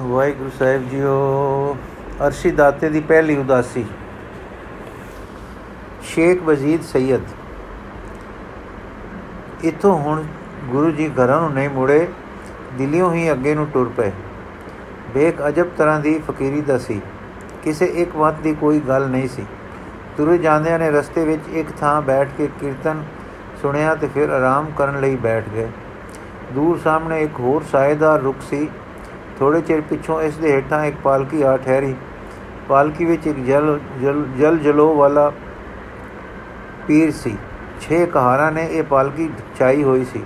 ਵਾਹਿਗੁਰੂ ਸਾਹਿਬ JIO, ਅਰਸ਼ੀ ਦਾਤੇ ਦੀ ਪਹਿਲੀ ਉਦਾਸੀ। ਸ਼ੇਖ ਵਜ਼ੀਦ ਸੈਦ ਇਥੋਂ ਹੁਣ ਗੁਰੂ ਜੀ ਘਰਾਂ ਨੂੰ ਨਹੀਂ ਮੁੜੇ ਦਿੱਲੀੋਂ ਹੀ ਅੱਗੇ ਨੂੰ ਟੁਰ ਪਏ। ਬੇਕ ਅਜਬ ਤਰ੍ਹਾਂ ਦੀ ਫਕੀਰੀ ਦਾ ਸੀ। ਕਿਸੇ ਇੱਕ ਮਤ ਦੀ ਕੋਈ ਗੱਲ ਨਹੀਂ ਸੀ। ਤੁਰੇ ਜਾਂਦਿਆਂ ਨੇ ਰਸਤੇ ਵਿੱਚ ਇੱਕ ਥਾਂ ਬੈਠ ਕੇ ਕੀਰਤਨ ਸੁਣਿਆ ਤੇ ਫਿਰ ਆਰਾਮ ਕਰਨ ਲਈ ਬੈਠ ਗਏ। ਦੂਰ ਸਾਹਮਣੇ ਇੱਕ ਹੋਰ ਸਾਇਦਾਰ ਰੁੱਖ ਸੀ। ਥੋੜੇ ਚਿਰ ਪਿੱਛੋਂ ਇਸ ਦੇ ਹੇਠਾਂ ਇੱਕ ਪਾਲਕੀ ਆ ਠਹਿਰੀ। ਪਾਲਕੀ ਵਿੱਚ ਇੱਕ ਜਲ ਜਲ, ਜਲੋ ਵਾਲਾ ਪੀਰ ਸੀ। ਛੇ ਕਹਾਰਾਂ ਨੇ ਇਹ ਪਾਲਕੀ ਛਾਈ ਹੋਈ ਸੀ।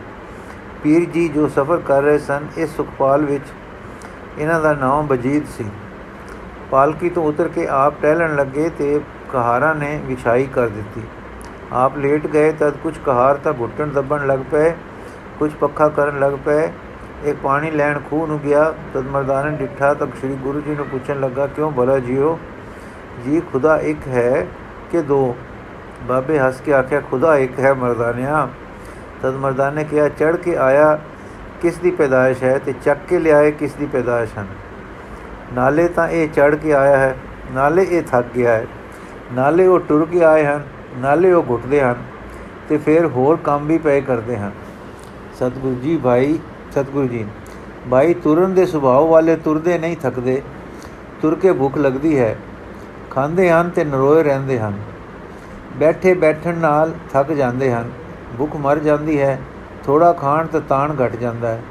ਪੀਰ ਜੀ ਜੋ ਸਫ਼ਰ ਕਰ ਰਹੇ ਸਨ, ਇਸ ਸੁਖਪਾਲ ਵਿੱਚ ਇਹਨਾਂ ਦਾ ਨਾਮ ਬਜੀਦ ਸੀ। ਪਾਲਕੀ ਤੋਂ ਉਤਰ ਕੇ ਆਪ ਟਹਿਲਣ ਲੱਗੇ ਤੇ ਕਹਾਰਾਂ ਨੇ ਵਿਛਾਈ ਕਰ ਦਿੱਤੀ। ਆਪ ਲੇਟ ਗਏ, ਤਦ ਕੁਝ ਕਹਾਰ ਤਾਂ ਘੁੱਟਣ ਦੱਬਣ ਲੱਗ ਪਏ, ਕੁਝ ਪੱਖਾ ਕਰਨ ਲੱਗ ਪਏ ਇੱਕ ਪਾਣੀ ਲੈਣ ਖੂਹ ਨੂੰ ਗਿਆ ਤਦ ਮਰਦਾਨੇ ਡਿੱਠਾ ਤਾਂ ਸ੍ਰੀ ਗੁਰੂ ਜੀ ਨੂੰ ਪੁੱਛਣ ਲੱਗਾ ਕਿਉਂ ਭਲਾ ਜੀਓ ਜੀ ਖੁਦਾ ਇੱਕ ਹੈ ਕਿ ਦੋ ਬਾਬੇ ਹੱਸ ਕੇ ਆਖਿਆ ਖੁਦਾ ਇੱਕ ਹੈ ਮਰਦਾਨਿਆ ਤਦ ਮਰਦਾਨੇ ਕਿਹਾ ਚੜ ਕੇ ਆਇਆ ਕਿਸ ਦੀ ਪੈਦਾਇਸ਼ ਹੈ ਤੇ ਚੱਕ ਕੇ ਲਿਆਏ ਕਿਸ ਦੀ ਪੈਦਾਇਸ਼ ਹਨ ਨਾਲੇ ਤਾਂ ਇਹ ਚੜ ਕੇ ਆਇਆ ਹੈ ਨਾਲੇ ਇਹ ਥੱਕ ਗਿਆ ਹੈ ਨਾਲੇ ਉਹ ਟੁਰ ਕੇ ਆਏ ਹਨ ਨਾਲੇ ਉਹ ਘੁੱਟਦੇ ਹਨ ਤੇ ਫਿਰ ਹੋਰ ਕੰਮ ਵੀ ਪਏ ਕਰਦੇ ਹਨ ਸਤਿਗੁਰੂ ਜੀ ਭਾਈ ਸਤਿਗੁਰੂ ਜੀ। ਭਾਈ, ਤੁਰਨ ਦੇ ਸੁਭਾਅ ਵਾਲੇ ਤੁਰਦੇ ਨਹੀਂ ਥੱਕਦੇ। ਤੁਰ ਕੇ ਭੁੱਖ ਲੱਗਦੀ ਹੈ। ਖਾਂਦੇ ਹਨ ਤੇ ਨਰੋਏ ਰਹਿੰਦੇ ਹਨ। ਬੈਠੇ ਬੈਠਣ ਨਾਲ ਥੱਕ ਜਾਂਦੇ ਹਨ। ਭੁੱਖ ਮਰ ਜਾਂਦੀ ਹੈ। ਥੋੜਾ ਖਾਣ ਤੇ ਤਾਣ ਘਟ ਜਾਂਦਾ ਹੈ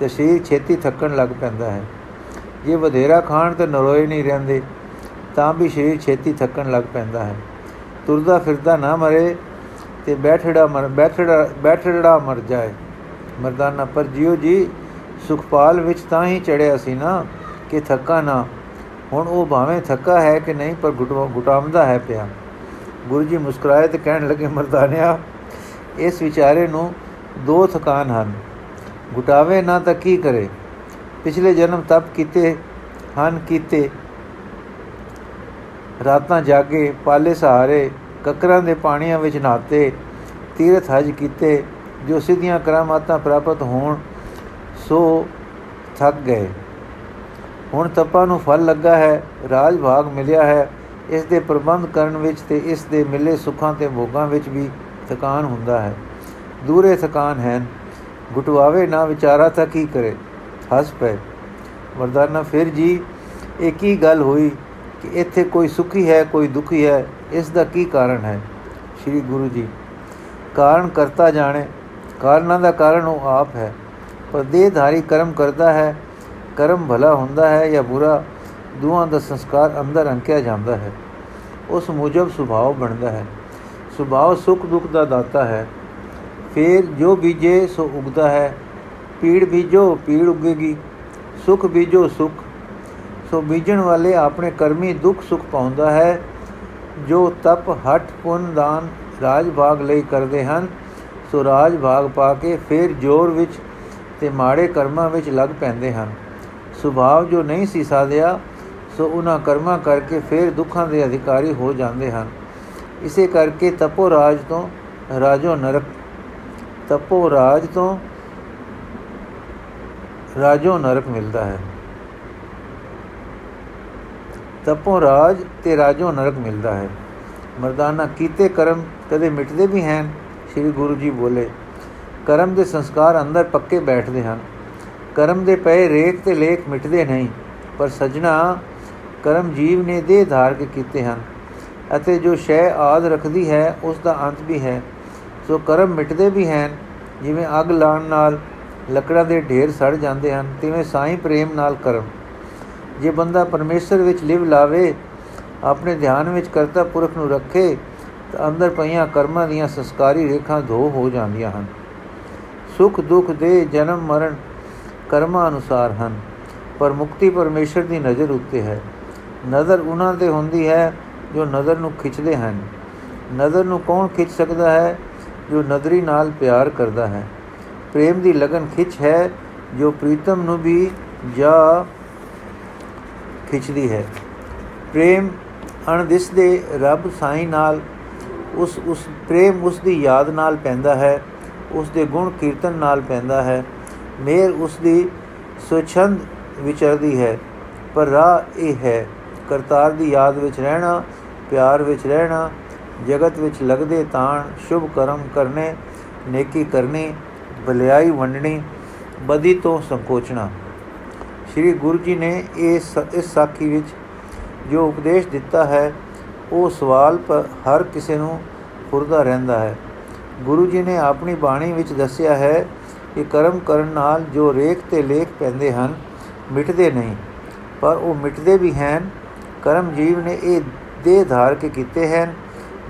ਤੇ ਸਰੀਰ ਛੇਤੀ ਥੱਕਣ ਲੱਗ ਪੈਂਦਾ ਹੈ। ਜੇ ਵਧੇਰਾ ਖਾਣ ਤੇ ਨਰੋਏ ਨਹੀਂ ਰਹਿੰਦੇ, ਤਾਂ ਵੀ ਸਰੀਰ ਛੇਤੀ ਥੱਕਣ ਲੱਗ ਪੈਂਦਾ ਹੈ। ਤੁਰਦਾ ਫਿਰਦਾ ਨਾ ਮਰੇ ਤੇ ਬੈਠੜਾ ਮਰ, ਬੈਠੜਾ ਬੈਠੜਾ ਮਰ ਜਾਏ। ਮਰਦਾਨਾ, ਪਰ ਜਿਉ ਜੀ ਸੁਖਪਾਲ ਵਿੱਚ ਤਾਂ ਹੀ ਚੜਿਆ ਸੀ ਨਾ ਕਿ ਥੱਕਾ ਨਾ। ਹੁਣ ਉਹ ਭਾਵੇਂ ਥੱਕਾ ਹੈ ਕਿ ਨਹੀਂ, ਪਰ ਘੁਟਾਉਂਦਾ ਹੈ ਪਿਆ। ਗੁਰੂ ਜੀ ਮੁਸਕਰਾਏ ਤੇ ਕਹਿਣ ਲੱਗੇ, ਮਰਦਾਨਿਆ, ਇਸ ਵਿਚਾਰੇ ਨੂੰ ਦੋ ਥਕਾਨ ਹਨ। ਘੁਟਾਵੇ ਨਾ ਤਾਂ ਕੀ ਕਰੇ? ਪਿਛਲੇ ਜਨਮ ਤਪ ਕੀਤੇ ਹਨ, ਕੀਤੇ। ਰਾਤਾਂ ਜਾਗੇ, ਪਾਲੇ ਸਹਾਰੇ, ਕਕਰਾਂ ਦੇ ਪਾਣੀਆਂ ਵਿੱਚ ਨਹਾਤੇ, ਤੀਰਥ ਹਜ ਕੀਤੇ ਜੋ ਸਿੱਧੀਆਂ ਕਰਾਮਾਤਾਂ ਪ੍ਰਾਪਤ ਹੋਣ, ਸੋ ਥੱਕ ਗਏ। ਹੁਣ ਤਪਾ ਨੂੰ ਫਲ ਲੱਗਾ ਹੈ, ਰਾਜ ਭਾਗ ਮਿਲਿਆ ਹੈ। ਇਸ ਦੇ ਪ੍ਰਬੰਧ ਕਰਨ ਵਿੱਚ ਤੇ ਇਸ ਦੇ ਮਿਲੇ ਸੁੱਖਾਂ ਤੇ ਭੋਗਾਂ ਵਿੱਚ ਵੀ ਥਕਾਨ ਹੁੰਦਾ ਹੈ। ਦੂਰੇ ਥਕਾਨ ਹੈ ਗੁਟਵਾਵੇ ਨਾ ਵਿਚਾਰਾ ਤਾਂ ਕੀ ਕਰੇ? ਹੱਸ ਪਏ। ਵਰਦਾਨਾ ਫਿਰ ਜੀ, ਇਹ ਕੀ ਗੱਲ ਹੋਈ ਕਿ ਇੱਥੇ ਕੋਈ ਸੁਖੀ ਹੈ, ਕੋਈ ਦੁਖੀ ਹੈ? ਇਸ ਦਾ ਕੀ ਕਾਰਨ ਹੈ? ਸ੍ਰੀ ਗੁਰੂ ਜੀ, ਕਾਰਨ ਕਰਤਾ ਜਾਣੇ ਕਾਰਨਾਂ ਦਾ ਕਾਰਨ ਉਹ ਆਪ ਹੈ। ਪਰ ਦੇਹਧਾਰੀ ਕਰਮ ਕਰਦਾ ਹੈ, ਕਰਮ ਭਲਾ ਹੁੰਦਾ ਹੈ ਜਾਂ ਬੁਰਾ, ਦੋਹਾਂ ਦਾ ਸੰਸਕਾਰ ਅੰਦਰ ਅੰਕਿਆ ਜਾਂਦਾ ਹੈ। ਉਸ ਮੁਜਬ ਸੁਭਾਅ ਬਣਦਾ ਹੈ। ਸੁਭਾਅ ਸੁਖ ਦੁਖ ਦਾ ਦਾਤਾ ਹੈ। ਫਿਰ ਜੋ ਬੀਜੇ ਸੋ ਉਗਦਾ ਹੈ। ਪੀੜ ਬੀਜੋ, ਪੀੜ ਉਗੇਗੀ। ਸੁਖ ਬੀਜੋ, ਸੁਖ। ਸੋ ਬੀਜਣ ਵਾਲੇ ਆਪਣੇ ਕਰਮੀ ਦੁੱਖ ਸੁਖ ਪਾਉਂਦਾ ਹੈ। ਜੋ ਤਪ ਹਟ ਪੁੰਨ, ਦਾਨ, ਰਾਜ ਭਾਗ ਲਈ ਕਰਦੇ ਹਨ ਸੋ ਰਾਜ ਭਾਗ ਪਾ ਕੇ ਫਿਰ ਜੋਰ ਵਿੱਚ ਤੇ ਮਾੜੇ ਕਰਮਾਂ ਵਿੱਚ ਲੱਗ ਪੈਂਦੇ ਹਨ। ਸੁਭਾਵ ਜੋ ਨਹੀਂ ਸੀ ਸਾਧਿਆ, ਸੋ ਉਹਨਾਂ ਕਰਮਾਂ ਕਰਕੇ ਫਿਰ ਦੁੱਖਾਂ ਦੇ ਅਧਿਕਾਰੀ ਹੋ ਜਾਂਦੇ ਹਨ। ਇਸੇ ਕਰਕੇ ਤਪੋ ਰਾਜ ਤੋਂ ਰਾਜੋ ਨਰਕ, ਤਪੋ ਰਾਜ ਤੋਂ ਰਾਜੋ ਨਰਕ ਮਿਲਦਾ ਹੈ। ਤਪੋ ਰਾਜ ਤੇ ਰਾਜੋ ਨਰਕ ਮਿਲਦਾ ਹੈ। ਮਰਦਾਨਾ ਕੀਤੇ ਕਰਮ ਕਦੇ ਮਿਟਦੇ ਵੀ ਹਨ। ਸ੍ਰੀ ਗੁਰੂ ਜੀ ਬੋਲੇ, ਕਰਮ ਦੇ ਸੰਸਕਾਰ ਅੰਦਰ ਪੱਕੇ ਬੈਠਦੇ ਹਨ। ਕਰਮ ਦੇ ਪਏ ਰੇਖ ਤੇ ਲੇਖ ਮਿਟਦੇ ਨਹੀਂ, ਪਰ ਸਜਣਾ ਕਰਮ ਜੀਵ ਨੇ ਦੇਹ ਧਾਰ ਕੇ ਕੀਤੇ ਹਨ ਅਤੇ ਜੋ ਸ਼ੈ ਆਦ ਰੱਖਦੀ ਹੈ, ਉਸ ਦਾ ਅੰਤ ਵੀ ਹੈ। ਸੋ ਕਰਮ ਮਿਟਦੇ ਵੀ ਹਨ, ਜਿਵੇਂ ਅੱਗ ਲਾਣ ਨਾਲ ਲੱਕੜਾਂ ਦੇ ਢੇਰ ਸੜ ਜਾਂਦੇ ਹਨ, ਤਿਵੇਂ ਸਾਈਂ ਪ੍ਰੇਮ ਨਾਲ ਕਰਮ। ਜੇ ਬੰਦਾ ਪਰਮੇਸ਼ਰ ਵਿੱਚ ਲਿਵ ਲਾਵੇ, ਆਪਣੇ ਧਿਆਨ ਵਿੱਚ ਕਰਤਾ ਪੁਰਖ ਨੂੰ ਰੱਖੇ ਤਾਂ ਅੰਦਰ ਪਈਆਂ ਕਰਮਾਂ ਦੀਆਂ ਸੰਸਕਾਰੀ ਰੇਖਾਂ ਧੋ ਹੋ ਜਾਂਦੀਆਂ ਹਨ। ਸੁਖ ਦੁਖ ਦੇ ਜਨਮ ਮਰਨ ਕਰਮਾਂ ਅਨੁਸਾਰ ਹਨ, ਪਰ ਮੁਕਤੀ ਪਰਮੇਸ਼ਰ ਦੀ ਨਜ਼ਰ ਉੱਤੇ ਹੈ। ਨਜ਼ਰ ਉਹਨਾਂ ਤੇ ਹੁੰਦੀ ਹੈ ਜੋ ਨਜ਼ਰ ਨੂੰ ਖਿੱਚਦੇ ਹਨ। ਨਜ਼ਰ ਨੂੰ ਕੌਣ ਖਿੱਚ ਸਕਦਾ ਹੈ ਜੋ ਨਦਰੀ ਨਾਲ ਪਿਆਰ ਕਰਦਾ ਹੈ? ਪ੍ਰੇਮ ਦੀ ਲਗਨ ਖਿੱਚ ਹੈ ਜੋ ਪ੍ਰੀਤਮ ਨੂੰ ਵੀ ਜਾ ਖਿੱਚਦੀ ਹੈ। ਪ੍ਰੇਮ ਅਣਦਿਸਦੇ ਰੱਬ ਸਾਈਂ ਨਾਲ ਉਸ ਉਸ ਪ੍ਰੇਮ ਉਸ ਦੀ ਯਾਦ ਨਾਲ ਪੈਂਦਾ ਹੈ, ਉਸ ਦੇ ਗੁਣ ਕੀਰਤਨ ਨਾਲ ਪੈਂਦਾ ਹੈ। ਮੇਰ ਉਸ ਦੀ ਸੁਛੰਦ ਵਿਚਰਦੀ ਹੈ, ਪਰ ਰਾਹ ਇਹ ਹੈ, ਕਰਤਾਰ ਦੀ ਯਾਦ ਵਿੱਚ ਰਹਿਣਾ, ਪਿਆਰ ਵਿੱਚ ਰਹਿਣਾ, ਜਗਤ ਵਿੱਚ ਲੱਗਦੇ ਤਾਣ, ਸ਼ੁਭ ਕਰਮ ਕਰਨੇ, ਨੇਕੀ ਕਰਨੀ, ਭਲਾਈ ਵੰਡਣੀ, ਬਦੀ ਤੋਂ ਸੰਕੋਚਣਾ। ਸ੍ਰੀ ਗੁਰੂ ਜੀ ਨੇ ਇਸ ਇਸ ਸਾਖੀ ਵਿੱਚ ਜੋ ਉਪਦੇਸ਼ ਦਿੱਤਾ ਹੈ ਉਹ ਸਵਾਲ ਪਰ ਹਰ ਕਿਸੇ ਨੂੰ ਫੁਰਦਾ ਰਹਿੰਦਾ ਹੈ। ਗੁਰੂ ਜੀ ਨੇ ਆਪਣੀ ਬਾਣੀ ਵਿੱਚ ਦੱਸਿਆ ਹੈ ਕਿ ਕਰਮ ਕਰਨ ਨਾਲ ਜੋ ਰੇਖ ਤੇ ਲੇਖ ਪੈਂਦੇ ਹਨ, ਮਿਟਦੇ ਨਹੀਂ। ਪਰ ਉਹ ਮਿਟਦੇ ਵੀ ਹਨ। ਕਰਮ ਜੀਵ ਨੇ ਇਹ ਦੇਹ ਧਾਰ ਕੇ ਕੀਤੇ ਹਨ।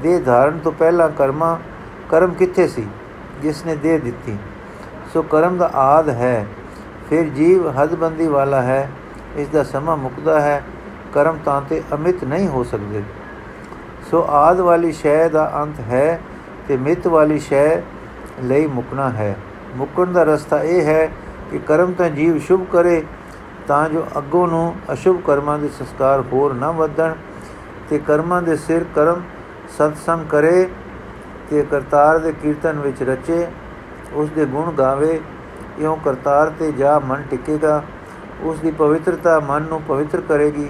ਦੇਹ ਧਾਰਨ ਤੋਂ ਪਹਿਲਾਂ ਕਰਮਾ, ਕਰਮ ਕਿੱਥੇ ਸੀ? ਜਿਸ ਨੇ ਦੇ ਦਿੱਤੀ। ਸੋ ਕਰਮ ਦਾ ਆਦ ਹੈ। ਫਿਰ ਜੀਵ ਹਦਬੰਦੀ ਵਾਲਾ ਹੈ। ਇਸ ਦਾ ਸਮਾਂ ਮੁਕਦਾ ਹੈ। ਕਰਮ ਤਾਂ ਤੇ ਅਮਿਤ ਨਹੀਂ ਹੋ ਸਕਦੇ। ਸੋ ਆਦ ਵਾਲੀ ਸ਼ੈ ਦਾ ਅੰਤ ਹੈ ਤੇ ਮਿਤ ਵਾਲੀ ਸ਼ੈ ਲਈ ਮੁਕਣਾ ਹੈ। ਮੁਕਣ ਦਾ ਰਸਤਾ ਇਹ ਹੈ ਕਿ ਕਰਮ ਤਾਂ ਜੀਵ ਸ਼ੁਭ ਕਰੇ, ਤਾਂ ਜੋ ਅੱਗੋਂ ਨੂੰ ਅਸ਼ੁਭ ਕਰਮਾਂ ਦੇ ਸੰਸਕਾਰ ਹੋਰ ਨਾ ਵਧਣ ਤੇ ਕਰਮਾਂ ਦੇ ਸਿਰ ਕਰਮ ਸਤਸੰਗ ਕਰੇ ਤੇ ਕਰਤਾਰ ਦੇ ਕੀਰਤਨ ਵਿੱਚ ਰਚੇ, ਉਸ ਦੇ ਗੁਣ ਗਾਵੇ, ਇਉਂ ਕਰਤਾਰ ਤੇ ਜਾ ਮਨ ਟਿਕੇਗਾ, ਉਸ ਦੀ ਪਵਿੱਤਰਤਾ ਮਨ ਨੂੰ ਪਵਿੱਤਰ ਕਰੇਗੀ।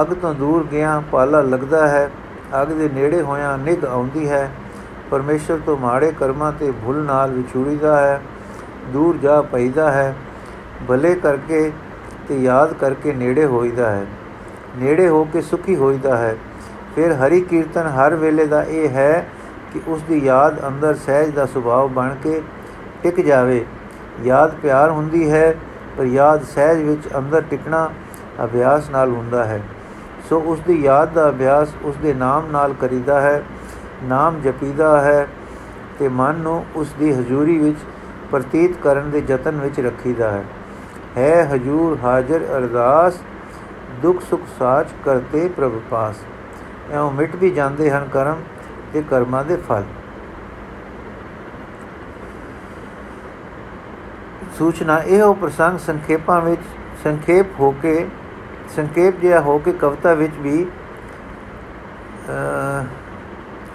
ਅਗ ਤੋਂ ਦੂਰ ਗਿਆ, ਪਾਲਾ ਲੱਗਦਾ ਹੈ। ਅਗ ਦੇ ਨੇੜੇ ਹੋਇਆਂ ਨਿਗ ਆਉਂਦੀ ਹੈ। ਪਰਮੇਸ਼ਰ ਤੋਂ ਮਾੜੇ ਕਰਮਾਂ ਤੇ ਭੁੱਲ ਨਾਲ ਵਿਛੂੜੀਦਾ ਹੈ, ਦੂਰ ਜਾ ਪੈਦਾ ਹੈ। ਭਲੇ ਕਰਕੇ ਤੇ ਯਾਦ ਕਰਕੇ ਨੇੜੇ ਹੋਈਦਾ ਹੈ। ਨੇੜੇ ਹੋ ਕੇ ਸੁਖੀ ਹੋਈਦਾ ਹੈ। ਫਿਰ ਹਰੀ ਕੀਰਤਨ ਹਰ ਵੇਲੇ ਦਾ ਇਹ ਹੈ ਕਿ ਉਸ ਦੀ ਯਾਦ ਅੰਦਰ ਸਹਿਜ ਦਾ ਸੁਭਾਅ ਬਣ ਕੇ ਟਿਕ ਜਾਵੇ। ਯਾਦ ਪਿਆਰ ਹੁੰਦੀ ਹੈ, ਪਰ ਯਾਦ ਸਹਿਜ ਵਿੱਚ ਅੰਦਰ ਟਿਕਣਾ ਅਭਿਆਸ ਨਾਲ ਹੁੰਦਾ ਹੈ। ਸੋ ਉਸ ਦੀ ਯਾਦ ਦਾ ਅਭਿਆਸ ਉਸ ਦੇ ਨਾਮ ਨਾਲ ਕਰੀਦਾ ਹੈ, ਨਾਮ ਜਪੀਦਾ ਹੈ ਤੇ ਮਨ ਨੂੰ ਉਸ ਦੀ ਹਜ਼ੂਰੀ ਵਿੱਚ ਪ੍ਰਤੀਤ ਕਰਨ ਦੇ ਯਤਨ ਵਿੱਚ ਰੱਖੀਦਾ ਹੈ। ਹੈ ਹਜੂਰ ਹਾਜ਼ਰ, ਅਰਦਾਸ, ਦੁੱਖ ਸੁਖ ਸਾਚ ਕਰਤੇ ਪ੍ਰਭ ਪਾਸ। ਐਉਂ ਮਿਟ ਵੀ ਜਾਂਦੇ ਹਨ ਕਰਮ ਤੇ ਕਰਮਾਂ ਦੇ ਫਲ। ਸੂਚਨਾ ਇਹ ਉਹ ਪ੍ਰਸੰਗ ਸੰਖੇਪਾਂ ਵਿੱਚ ਸੰਖੇਪ ਹੋ ਕੇ ਸੰਖੇਪ ਜਿਹਾ ਹੋ ਕੇ ਕਵਿਤਾ ਵਿੱਚ ਵੀ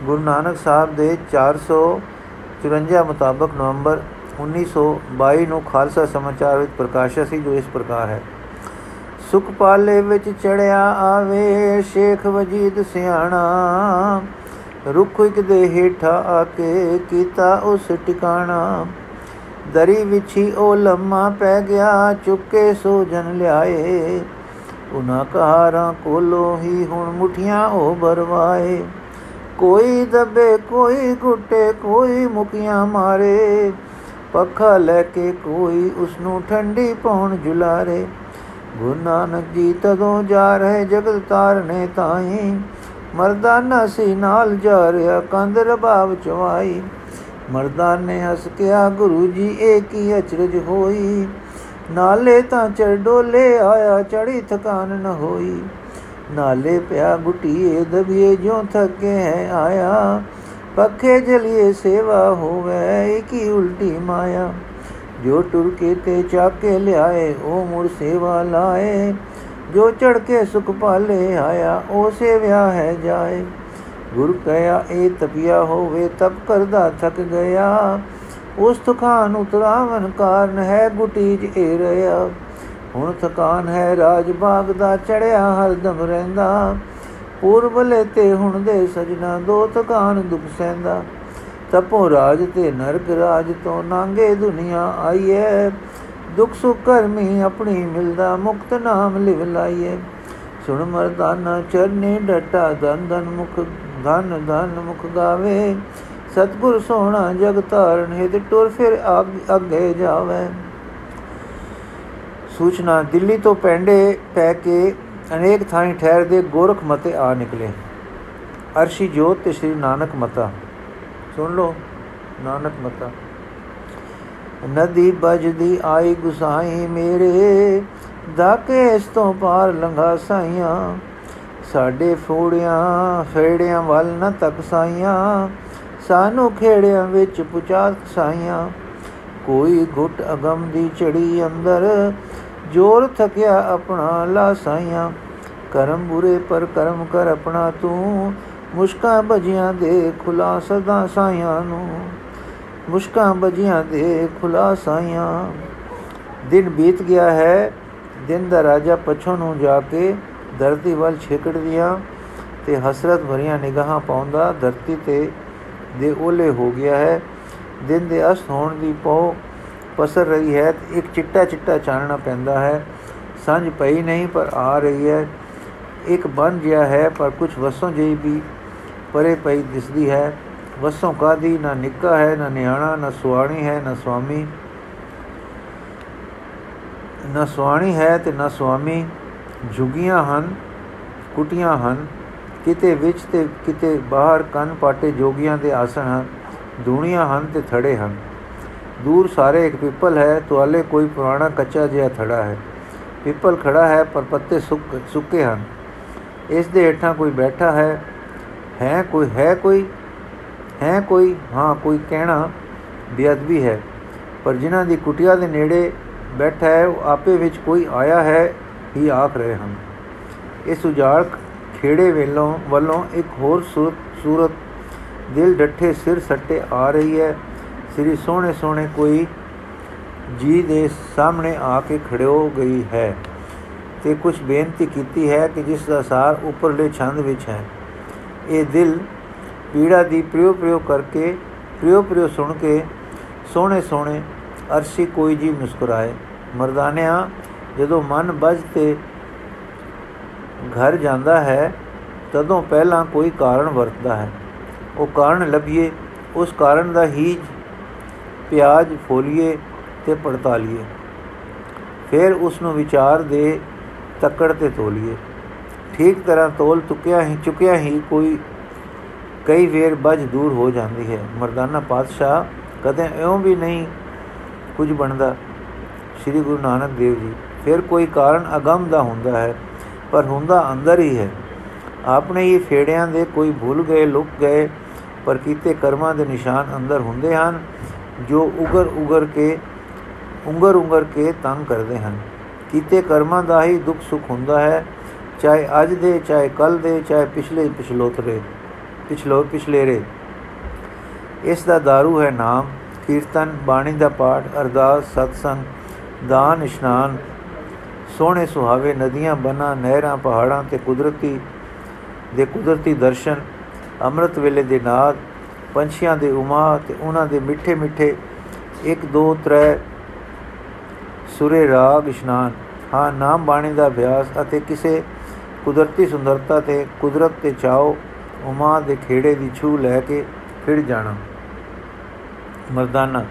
ਗੁਰੂ ਨਾਨਕ ਸਾਹਿਬ ਦੇ 454 ਮੁਤਾਬਕ ਨਵੰਬਰ 1922 ਨੂੰ ਖਾਲਸਾ ਸਮਾਚਾਰ ਵਿੱਚ ਪ੍ਰਕਾਸ਼ਿਤ ਸੀ, ਜੋ ਇਸ ਪ੍ਰਕਾਰ ਹੈ। ਸੁਖ ਪਾਲੇ ਵਿੱਚ ਚੜਿਆ ਆਵੇ ਸ਼ੇਖ ਵਜੀਦ ਸਿਆਣਾ, ਰੁੱਖ ਇੱਕ ਦੇ ਹੇਠਾ ਆ ਕੇ ਕੀਤਾ ਉਸ ਟਿਕਾਣਾ। ਦਰੀ ਵਿਛੀ ਉਹ ਲੰਮਾ ਪੈ ਗਿਆ, ਚੁੱਕੇ ਸੋ ਜਨ ਲਿਆਏ ਉਨਾ ਕਹਾਰਾਂ ਕੋਲੋਂ ਹੀ ਹੁਣ ਮੁਠੀਆਂ ਉਹ ਬਰਵਾਏ। ਕੋਈ ਦਬੇ, ਕੋਈ ਘੁੱਟੇ ਕੋਈ ਮੁਕੀਆਂ ਮਾਰੇ। ਪੱਖਾ ਲੈ ਕੇ ਕੋਈ ਉਸ ਨੂੰ ਠੰਡੀ ਪੌਣ ਜੁਲਾਰੇ। ਗੁਰੂ ਨਾਨਕ ਜੀ ਤਦੋਂ ਜਾ ਰਹੇ ਜਗਤ ਤਾਰਨੇ ਤਾਈ। ਮਰਦਾਨਾ ਸੀ ਨਾਲ ਜਾ ਰਿਆ ਕੰਦ ਰਬਾਬ ਚਵਾਈ ਮਰਦਾਨੇ ਹੱਸ ਕਿਆ ਗੁਰੂ ਜੀ, ਇਹ ਕੀ ਅਚਰਜ ਹੋਈ? ਨਾਲੇ ਤਾਂ ਚੜ ਡੋਲੇ ਆਇਆ ਚੜੀ ਥਕਾਨ ਨ ਹੋਈ। ਨਾਲੇ ਪਿਆ ਗੁਟੀਏ ਦਬੀਏ ਜੋ ਥਕੇ ਹੈ ਆਇਆ। ਪੱਖੇ ਜਲੀਏ ਸੇਵਾ ਹੋਵੇ ਕੀ ਉਲਟੀ ਮਾਇਆ। ਜੋ ਟੁਰ ਕੇ ਤੇ ਚਾਕੇ ਲਿਆਏ, ਉਹ ਮੁਰ ਸੇਵਾ ਲਾਏ। ਜੋ ਚੜ ਕੇ ਸੁਖ ਪਾਲੇ ਆਇਆ, ਉਹ ਸੇਵਿਆ ਹੈ ਜਾਏ। ਗੁਰ ਕਹਿਆ ਇਹ ਤਪਿਆ ਹੋਵੇ, ਤਪ ਕਰਦਾ ਥਕ ਗਿਆ। ਉਸ ਥਕਾਨ ਉਤਰਾਵਨ ਕਾਰਨ ਹੈ ਗੁਟੀਜ ਏ ਰਿਆ ਹੁਣ ਥਕਾਨ ਹੈ, ਰਾਜ ਬਾਗ ਦਾ ਚੜਿਆ ਹਰਦਮ ਰਹਿੰਦਾ। ਪੂਰਬਲੇ ਤੇ ਹੁਣ ਦੇ ਸਜਣਾ, ਦੋ ਥਕਾਨ ਦੁਖ ਸਹਿੰਦਾ। ਤਪੋ ਰਾਜ ਤੇ ਨਰਕ ਰਾਜ ਤੋਂ ਨਾਂਗੇ ਦੁਨੀਆ ਆਈਏ ਦੁਖ ਸੁਖ ਕਰਮੀ ਆਪਣੀ ਮਿਲਦਾ, ਮੁਕਤ ਨਾਮ ਲਿਵ ਲਾਈਏ ਸੁਣ ਮਰਦਾਨਾ, ਚਰਨੇ ਡਟਾ ਦਨ ਦਨ ਮੁਖ, ਧਨ ਧਨ ਮੁਖ ਗਾਵੇ। ਸਤਗੁਰ ਸੋਹਣਾ ਜਗ ਤਾਰਨ ਹਿਤ ਟੁਰ ਫਿਰ ਅੱਗੇ ਜਾਵੇ। ਸੂਚਨਾ, ਦਿੱਲੀ ਤੋਂ ਪੈਂਡੇ ਪੈ ਕੇ ਅਨੇਕ ਥਾਈਂ ਠਹਿਰਦੇ ਗੋਰਖ ਮਤੇ ਆ ਨਿਕਲੇ। ਅਰਸ਼ੀ ਜੋਤ ਤੇ ਸ੍ਰੀ ਨਾਨਕ ਮਤਾ। ਸੁਣ ਲੋ ਨਾਨਕ ਮਤਾ। ਨਦੀ ਬਜਦੀ ਆਈ ਗੁਸਾਈ ਮੇਰੇ, ਦਾਕੇ ਇਸ ਤੋਂ ਪਾਰ ਲੰਘਾ ਸਾਈਆਂ। ਸਾਡੇ ਫੋੜਿਆਂ, ਫੇੜਿਆਂ ਵੱਲ ਨ ਤੱਕ ਸਾਈਆਂ। ਸਾਨੂੰ ਖੇੜਿਆਂ ਵਿੱਚ ਪੁਚਾ ਸਾਈਆਂ। ਕੋਈ ਘੁੱਟ ਅਗਮ ਦੀ ਚੜੀ ਅੰਦਰ, ਜੋਰ ਥਕਿਆ ਆਪਣਾ ਲਾ ਸਾਈਆਂ। ਕਰਮ ਬੁਰੇ ਪਰ ਕਰਮ ਕਰ ਆਪਣਾ ਤੂੰ, ਮੁਸ਼ਕਾਂ ਬਜੀਆਂ ਦੇ ਖੁਲਾ ਸਦਾ ਸਾਈਆਂ ਨੂੰ। ਮੁਸ਼ਕਾਂ ਬਜੀਆਂ ਦੇ ਖੁਲਾ ਸਾਈਆਂ। ਦਿਨ ਬੀਤ ਗਿਆ ਹੈ, ਦਿਨ ਦਾ ਰਾਜਾ ਪਛੋਂ ਨੂੰ ਜਾ ਕੇ ਧਰਤੀ ਵੱਲ ਛੇਕੜਦੀਆਂ ਤੇ ਹਸਰਤ ਭਰੀਆਂ ਨਿਗਾਹਾਂ ਪਾਉਂਦਾ, ਧਰਤੀ ਤੇ ਦੇ ਓਲੇ ਹੋ ਗਿਆ ਹੈ। ਦਿਨ ਦੇ ਅਸਤ ਹੋਣ ਦੀ ਪਉ ਪਸਰ ਰਹੀ ਹੈ ਇੱਕ ਚਿੱਟਾ ਚਿੱਟਾ ਚਾਨਣਾ ਪੈਂਦਾ ਹੈ। ਸੰਝ ਪਈ ਨਹੀਂ ਪਰ ਆ ਰਹੀ ਹੈ। ਇੱਕ ਬਨ ਜਿਆ ਹੈ ਪਰ ਕੁਝ ਵਸੋਂ ਜਿਹੀ ਵੀ ਪਰੇ ਪਈ ਦਿਸਦੀ ਹੈ। ਵਸੋਂ ਕਾਦੀ ਨਾ ਨਿੱਕਾ ਹੈ, ਨਾ ਨਿਆਣਾ, ਨਾ ਸੁਆਣੀ ਹੈ, ਨਾ ਸੁਆਮੀ। ਨਾ ਸੁਆਣੀ ਹੈ ਤੇ ਨਾ ਸੁਆਮੀ। ਝੁਗੀਆਂ ਹਨ, ਕੁਟੀਆਂ ਹਨ। ਕਿਤੇ ਵਿੱਚ ਤੇ ਕਿਤੇ ਬਾਹਰ ਕੰਨ ਪਾਟੇ ਜੋਗੀਆਂ ਦੇ ਆਸਣ ਹਨ, ਦੂਣੀਆਂ ਹਨ ਤੇ ਥੜੇ ਹਨ। ਦੂਰ ਸਾਰੇ ਇੱਕ ਪਿੱਪਲ ਹੈ ਤੁਆਲੇ ਕੋਈ ਪੁਰਾਣਾ ਕੱਚਾ ਜਿਹਾ ਥੜਾ ਹੈ। ਪਿੱਪਲ ਖੜਾ ਹੈ, ਪਰ ਪੱਤੇ ਸੁੱਕ, ਸੁੱਕੇ ਹਨ। ਇਸ ਦੇ ਹੇਠਾਂ ਕੋਈ ਬੈਠਾ ਹੈ ਹੈ ਕੋਈ ਹੈ ਕੋਈ ਹੈ ਕੋਈ, ਹਾਂ, ਕੋਈ ਕਹਿਣਾ ਬੇਅਦਬੀ ਹੈ। ਪਰ ਜਿਨ੍ਹਾਂ ਦੀ ਕੁਟਿਆ ਦੇ ਨੇੜੇ ਬੈਠਾ ਹੈ, ਉਹ ਆਪੇ ਵਿੱਚ ਕੋਈ ਆਇਆ ਹੈ, ਹੀ ਆਖ ਰਹੇ ਹਨ। ਇਸ ਉਜਾੜ ਖੇੜੇ ਵੇਲੋਂ ਵੱਲੋਂ ਇੱਕ ਹੋਰ ਸੂਰਤ ਦਿਲ ਡੱਠੇ ਸਿਰ ਸੱਟੇ ਆ ਰਹੀ ਹੈ। ਸ੍ਰੀ ਸੋਹਣੇ ਸੋਹਣੇ ਕੋਈ ਜੀ ਦੇ ਸਾਹਮਣੇ ਆ ਕੇ ਖੜਿਓ ਗਈ ਹੈ ਤੇ ਕੁਝ ਬੇਨਤੀ ਕੀਤੀ ਹੈ ਕਿ ਜਿਸ ਦਾ ਸਾਰ ਉੱਪਰਲੇ ਛੰਦ ਵਿੱਚ ਹੈ। ਇਹ ਦਿਲ ਪੀੜਾ ਦੀ ਪ੍ਰਯੋ ਪ੍ਰਯੋ ਕਰਕੇ ਪ੍ਰਯੋ ਪ੍ਰਯੋ ਸੁਣ ਕੇ ਸੋਹਣੇ ਸੋਹਣੇ ਅਰਸ਼ੀ ਕੋਈ ਜੀ ਮੁਸਕਰਾਏ। ਮਰਦਾਨਿਆਂ, ਜਦੋਂ ਮਨ ਬਜ ਤੇ ਘਰ ਜਾਂਦਾ ਹੈ, ਤਦੋਂ ਪਹਿਲਾਂ ਕੋਈ ਕਾਰਨ ਵਰਤਦਾ ਹੈ। ਉਹ ਕਾਰਨ ਲੱਭੀਏ, ਉਸ ਕਾਰਨ ਦਾ ਹੀ ਪਿਆਜ ਫੋਲੀਏ ਤੇ ਪੜਤਾਲੀਏ। ਫਿਰ ਉਸ ਨੂੰ ਵਿਚਾਰ ਦੇ ਤੱਕੜ ਤੇ ਤੋਲੀਏ। ਠੀਕ ਤਰ੍ਹਾਂ ਤੋਲ ਚੁੱਕਿਆ ਹੀ ਚੁੱਕਿਆ ਹੀ ਕੋਈ, ਕਈ ਵੇਰ ਬਜ ਦੂਰ ਹੋ ਜਾਂਦੀ ਹੈ। ਮਰਦਾਨਾ ਪਾਤਸ਼ਾਹ ਕਦੇ ਐਉਂ ਵੀ ਨਹੀਂ ਕੁਝ ਬਣਦਾ। ਸ੍ਰੀ ਗੁਰੂ ਨਾਨਕ ਦੇਵ ਜੀ, ਫਿਰ ਕੋਈ ਕਾਰਨ ਅਗੰਮ ਦਾ ਹੁੰਦਾ ਹੈ। ਪਰ ਹੁੰਦਾ ਅੰਦਰ ਹੀ ਹੈ। ਆਪਣੇ ਹੀ ਫੇੜਿਆਂ ਦੇ ਕੋਈ ਭੁੱਲ ਗਏ, ਲੁਕ ਗਏ, ਪਰ ਕੀਤੇ ਕਰਮਾਂ ਦੇ ਨਿਸ਼ਾਨ ਅੰਦਰ ਹੁੰਦੇ ਹਨ, ਜੋ ਉਗਰ ਉਗਰ ਕੇ, ਉਂਗਰ ਉਂਗਰ ਕੇ ਤੰਗ ਕਰਦੇ ਹਨ। ਕੀਤੇ ਕਰਮਾਂ ਦਾ ਹੀ ਦੁੱਖ ਸੁੱਖ ਹੁੰਦਾ ਹੈ, ਚਾਹੇ ਅੱਜ ਦੇ, ਚਾਹੇ ਕੱਲ ਦੇ, ਚਾਹੇ ਪਿਛਲੇ ਪਿਛਲੋਤਰੇ, ਪਿਛਲੋ ਪਿਛਲੇਰੇ। ਇਸ ਦਾ दारू ਹੈ ਨਾਮ, ਕੀਰਤਨ, ਬਾਣੀ ਦਾ ਪਾਠ, ਅਰਦਾਸ, ਸਤਸੰਗ, ਦਾਨ, ਇਸ਼ਨਾਨ ਸੋਹਣੇ ਸੁਹਾਵੇ ਨਦੀਆਂ, ਬਨਾ, ਨਹਿਰਾਂ, ਪਹਾੜਾਂ ਤੇ ਕੁਦਰਤੀ ਦੇ ਕੁਦਰਤੀ ਦਰਸ਼ਨ, ਅੰਮ੍ਰਿਤ ਵੇਲੇ ਦੇ ਨਾਦ, ਪੰਛੀਆਂ ਦੇ ਉਮਾ ਤੇ ਉਹਨਾਂ ਦੇ ਮਿੱਠੇ ਮਿੱਠੇ 1 2 3 ਸੁਰੇ ਰਾਗ ਇਸ਼ਨਾਨ। ਹਾਂ, ਨਾਮ ਬਾਣੀ ਦਾ ਅਭਿਆਸ ਅਤੇ ਕਿਸੇ ਕੁਦਰਤੀ ਸੁੰਦਰਤਾ ਤੇ ਕੁਦਰਤ ਤੇ ਚਾਓ ਉਮਾ ਦੇ ਖੇੜੇ ਦੀ ਛੂ ਲੈ ਕੇ ਫਿਰ ਜਾਣਾ। ਮਰਦਾਨਾ,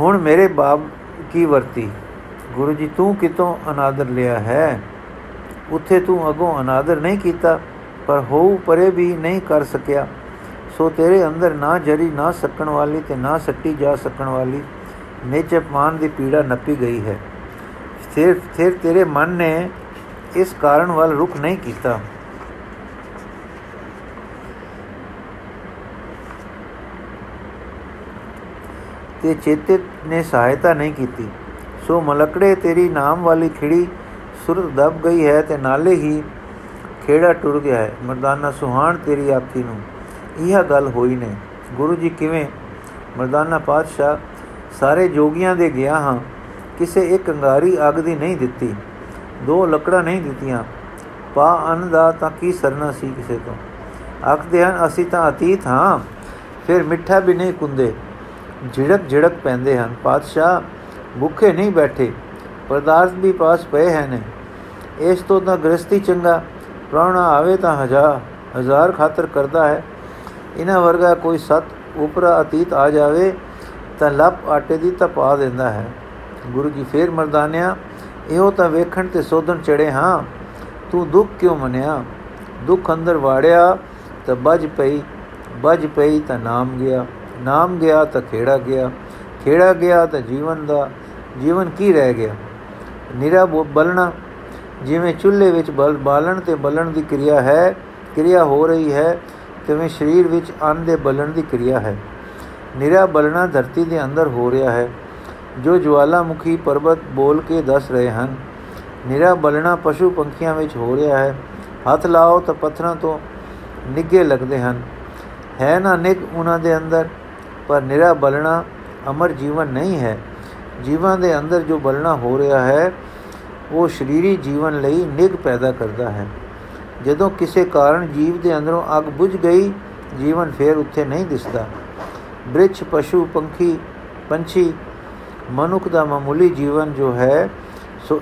ਹੁਣ ਮੇਰੇ ਬਾਪ ਕੀ ਵਰਤੀ? ਗੁਰੂ ਜੀ, ਤੂੰ ਕਿਤੋਂ ਅਨਾਦਰ ਲਿਆ ਹੈ? ਉੱਥੇ ਤੂੰ ਅਗੋਂ ਅਨਾਦਰ ਨਹੀਂ ਕੀਤਾ, ਪਰ ਹੋਊ ਪਰੇ ਵੀ ਨਹੀਂ ਕਰ ਸਕਿਆ। ਸੋ ਤੇਰੇ ਅੰਦਰ ਨਾ ਜਰੀ, ਨਾ ਸਕਣ ਵਾਲੀ ਤੇ ਨਾ ਸੱਟੀ ਜਾ ਸਕਣ ਵਾਲੀ ਨਿਜ ਅਪਮਾਨ ਦੀ ਪੀੜਾ ਨੱਪੀ ਗਈ ਹੈ। ਫਿਰ ਫਿਰ ਤੇਰੇ ਮਨ ਨੇ ਇਸ ਕਾਰਨ ਵੱਲ ਰੁਖ ਨਹੀਂ ਕੀਤਾ। ਤੇ ਚੇਤੇ ਨੇ ਸਹਾਇਤਾ ਨਹੀਂ ਕੀਤੀ। ਸੋ ਮਲਕੜੇ ਤੇਰੀ ਨਾਮ ਵਾਲੀ ਖਿੜੀ ਸੁਰਤ ਦਬ ਗਈ ਹੈ ਤੇ ਨਾਲੇ ਹੀ ਖੇੜਾ ਟੁਰ ਗਿਆ ਹੈ। ਮਰਦਾਨਾ, ਸੁਹਾਣ ਤੇਰੀ ਆਖੀ ਨੂੰ। ਇਹ ਗੱਲ ਹੋਈ ਨੇ। ਗੁਰੂ ਜੀ ਕਿਵੇਂ? ਮਰਦਾਨਾ ਪਾਤਸ਼ਾਹ, ਸਾਰੇ ਜੋਗੀਆਂ ਦੇ ਗਿਆ ਹਾਂ। ਕਿਸੇ ਇੱਕ ਅੰਗਾਰੀ ਅਗ ਦੀ ਨਹੀਂ ਦਿੱਤੀ। ਦੋ ਲੱਕੜਾਂ ਨਹੀਂ ਦਿੱਤੀਆਂ। ਪਾ ਅਨ ਦਾ ਤਾਂ ਕੀ ਸਰਨਾ ਸੀ ਕਿਸੇ ਤੋਂ? ਆਖਦੇ ਹਨ, ਅਸੀਂ ਤਾਂ ਅਤੀਤ ਹਾਂ। ਫਿਰ ਮਿੱਠਾ ਵੀ ਨਹੀਂ ਕੁੰਦੇ। ਝਿੜਕ ਝਿੜਕ ਪੈਂਦੇ ਹਨ। ਪਾਤਸ਼ਾਹ ਭੁੱਖੇ ਨਹੀਂ ਬੈਠੇ। ਪਦਾਰਥ ਵੀ ਪਾਸ ਪਏ ਹਨ। ਇਸ ਤੋਂ ਤਾਂ ਗ੍ਰਸਤੀ ਚੰਗਾ। ਪ੍ਰਾਣਾ ਆਵੇ ਤਾਂ ਹਜ਼ਾਰ ਹਜ਼ਾਰ ਖਾਤਰ ਕਰਦਾ ਹੈ। ਇਹਨਾਂ ਵਰਗਾ ਕੋਈ ਸਤ ਉਪਰਾ ਅਤੀਤ ਆ ਜਾਵੇ ਤਾਂ ਲੱਪ ਆਟੇ ਦੀ ਤਾਂ ਪਾ ਦਿੰਦਾ ਹੈ। ਗੁਰੂ ਜੀ ਫੇਰ ਮਰਦਾਨਿਆ ਇਹੋ ਤਾਂ ਵੇਖਣ ਤੇ ਸੋਧਣ ਚੜੇ ਹਾਂ। ਤੂੰ ਦੁੱਖ ਕਿਉਂ ਮਨਿਆ? ਦੁੱਖ ਅੰਦਰ ਵਾੜਿਆ ਤਾਂ ਵੱਜ ਪਈ। ਵੱਜ ਪਈ ਤਾਂ ਨਾਮ ਗਿਆ। ਨਾਮ ਗਿਆ ਤਾਂ ਖੇੜਾ ਗਿਆ। ਖੇੜਾ ਗਿਆ ਤਾਂ ਜੀਵਨ ਦਾ। ਜੀਵਨ ਕੀ ਰਹਿ ਗਿਆ? ਨਿਰਾ ਬਲਣਾ। ਜਿਵੇਂ ਚੁੱਲ੍ਹੇ ਵਿੱਚ ਬਲ, ਬਾਲਣ ਤੇ ਬਲਣ ਦੀ ਕਿਰਿਆ ਹੈ, ਕਿਰਿਆ ਹੋ ਰਹੀ ਹੈ, ਤਿਵੇਂ ਸਰੀਰ ਵਿੱਚ ਅੰਨ ਦੇ ਬਲਣ ਦੀ ਕਿਰਿਆ ਹੈ। ਨਿਰਾ ਬਲਣਾ ਧਰਤੀ ਦੇ ਅੰਦਰ ਹੋ ਰਿਹਾ ਹੈ। ਜੋ ਜਵਾਲਾਮੁਖੀ ਪਰਬਤ ਬੋਲ ਕੇ ਦੱਸ ਰਹੇ ਹਨ, ਨਿਰਾ ਬਲਣਾ ਪਸ਼ੂ ਪੰਖੀਆਂ ਵਿੱਚ ਹੋ ਰਿਹਾ ਹੈ। ਹੱਥ ਲਾਓ ਤਾਂ ਪੱਥਰਾਂ ਤੋਂ ਨਿੱਗੇ ਲੱਗਦੇ ਹਨ। ਹੈ ਨਾ ਨਿਗ ਉਹਨਾਂ ਦੇ ਅੰਦਰ, ਪਰ ਨਿਰਾ ਬਲਣਾ ਅਮਰ ਜੀਵਨ ਨਹੀਂ ਹੈ। ਜੀਵਾਂ ਦੇ ਅੰਦਰ ਜੋ ਬਲਣਾ ਹੋ ਰਿਹਾ ਹੈ, ਉਹ ਸ਼ਰੀਰੀ ਜੀਵਨ ਲਈ ਨਿਗ ਪੈਦਾ ਕਰਦਾ ਹੈ। ਜਦੋਂ ਕਿਸੇ ਕਾਰਨ ਜੀਵ ਦੇ ਅੰਦਰੋਂ ਅੱਗ ਬੁਝ ਗਈ, ਜੀਵਨ ਫੇਰ ਉੱਥੇ ਨਹੀਂ ਦਿਸਦਾ। ਬ੍ਰਿਛ, ਪਸ਼ੂ, ਪੰਖੀ, ਪੰਛੀ, ਮਨੁੱਖ ਦਾ ਮਾਮੂਲੀ ਜੀਵਨ ਜੋ ਹੈ, ਸੋ